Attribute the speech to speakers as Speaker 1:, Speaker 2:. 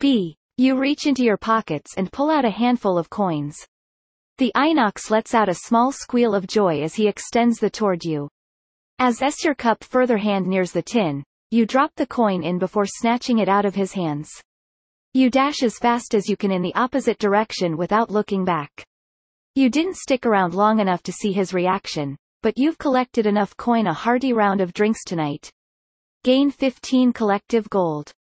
Speaker 1: B. You reach into your pockets and pull out a handful of coins. The Inox lets out a small squeal of joy as he extends the toward you. As S your cup further hand nears the tin, you drop the coin in before snatching it out of his hands. You dash as fast as you can in the opposite direction without looking back. You didn't stick around long enough to see his reaction, but you've collected enough coin a hearty round of drinks tonight. Gain 15 collective gold.